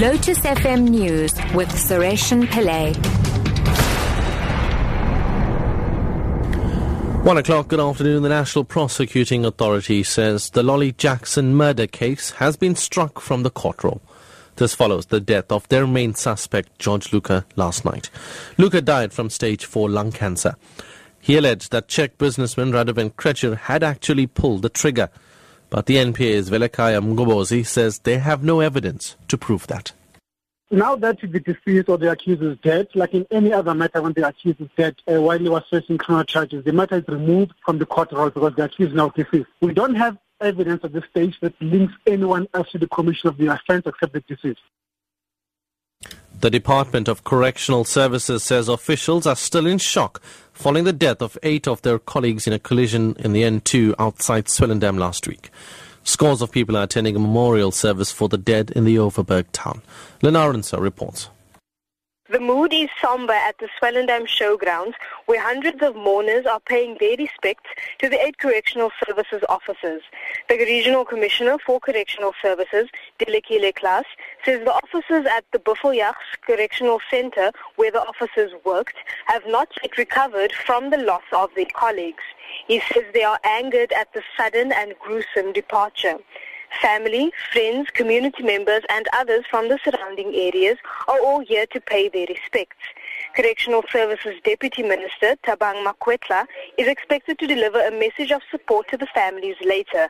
Lotus FM News with Sareshan Pillay. One o'clock, good afternoon. The National Prosecuting Authority says the Lolly Jackson murder case has been struck from the court roll. This follows the death of their main suspect, George Louca, last night. Louca died from stage 4 lung cancer. He alleged that Czech businessman Radovan Krejcir had actually pulled the trigger. But the NPA's Velekaya Mgobozi says they have no evidence to prove that. Now that the deceased or the accused is dead, like in any other matter when the accused is dead, uh, while he was facing criminal charges, the matter is removed from the court roll because the accused is now deceased. We don't have evidence at this stage that links anyone else to the commission of the offence except the deceased. The Department of Correctional Services says officials are still in shock following the death of eight of their colleagues in a collision in the N2 outside Swellendam last week. Scores of people are attending a memorial service for the dead in the Overberg town. Lenarensa reports. The mood is somber at the Swellendam Showgrounds, where hundreds of mourners are paying their respects to the eight correctional services officers. The Regional Commissioner for Correctional Services, Delekile Klaas, says the officers at the Buffeljachts Correctional Center, where the officers worked, have not yet recovered from the loss of their colleagues. He says they are angered at the sudden and gruesome departure. Family, friends, community members and others from the surrounding areas are all here to pay their respects. Correctional Services Deputy Minister Thabang Makwetla is expected to deliver a message of support to the families later.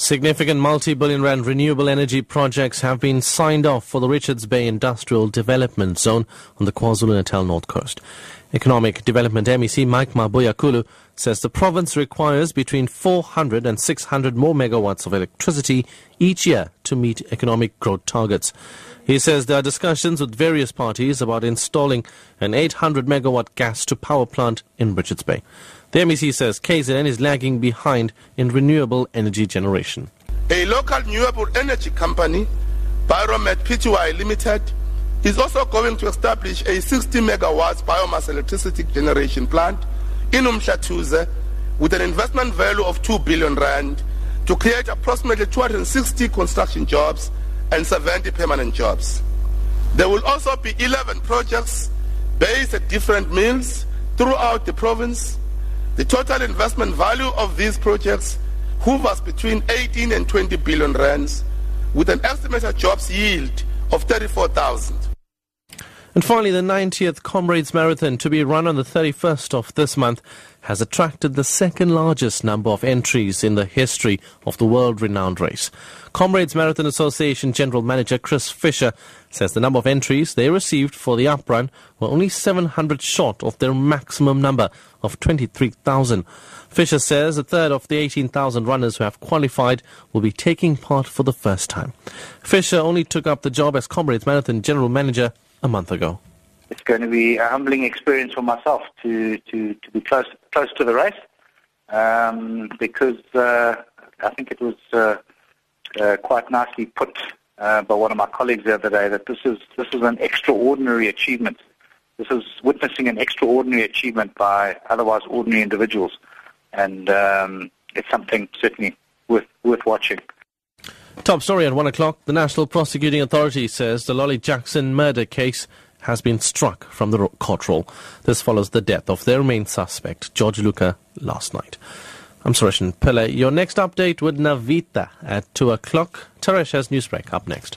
Significant multi-billion rand renewable energy projects have been signed off for the Richards Bay Industrial Development Zone on the KwaZulu-Natal North Coast. Economic Development MEC Mike Mabuyakhulu says the province requires between 400 and 600 more megawatts of electricity each year to meet economic growth targets. He says there are discussions with various parties about installing an 800 megawatt gas to power plant in Richards Bay. The MEC says KZN is lagging behind in renewable energy generation. A local renewable energy company, Pyromet Pty Limited, is also going to establish a 60 megawatts biomass electricity generation plant in Umhlathuze with an investment value of 2 billion rand to create approximately 260 construction jobs and 70 permanent jobs. There will also be 11 projects based at different mills throughout the province. The total investment value of these projects hovers between 18 and 20 billion rands with an estimated jobs yield of 34,000. And finally, the 90th Comrades Marathon to be run on the 31st of this month has attracted the second largest number of entries in the history of the world-renowned race. Comrades Marathon Association General Manager Chris Fisher says the number of entries they received for the uprun were only 700 short of their maximum number of 23,000. Fisher says a third of the 18,000 runners who have qualified will be taking part for the first time. Fisher only took up the job as Comrades Marathon General Manager a month ago. It's going to be a humbling experience for myself to, to, to be close close to the race um, because uh, I think it was uh, uh, quite nicely put uh, by one of my colleagues the other day that this is this is an extraordinary achievement. This is witnessing an extraordinary achievement by otherwise ordinary individuals, and um, it's something certainly worth worth watching. Top story at one o'clock. The National Prosecuting Authority says the Lolly Jackson murder case has been struck from the court roll. This follows the death of their main suspect, George Louca, last night. I'm Sareshan Pillay. Your next update with Navita at 2 o'clock. Taresh has Newsbreak up next.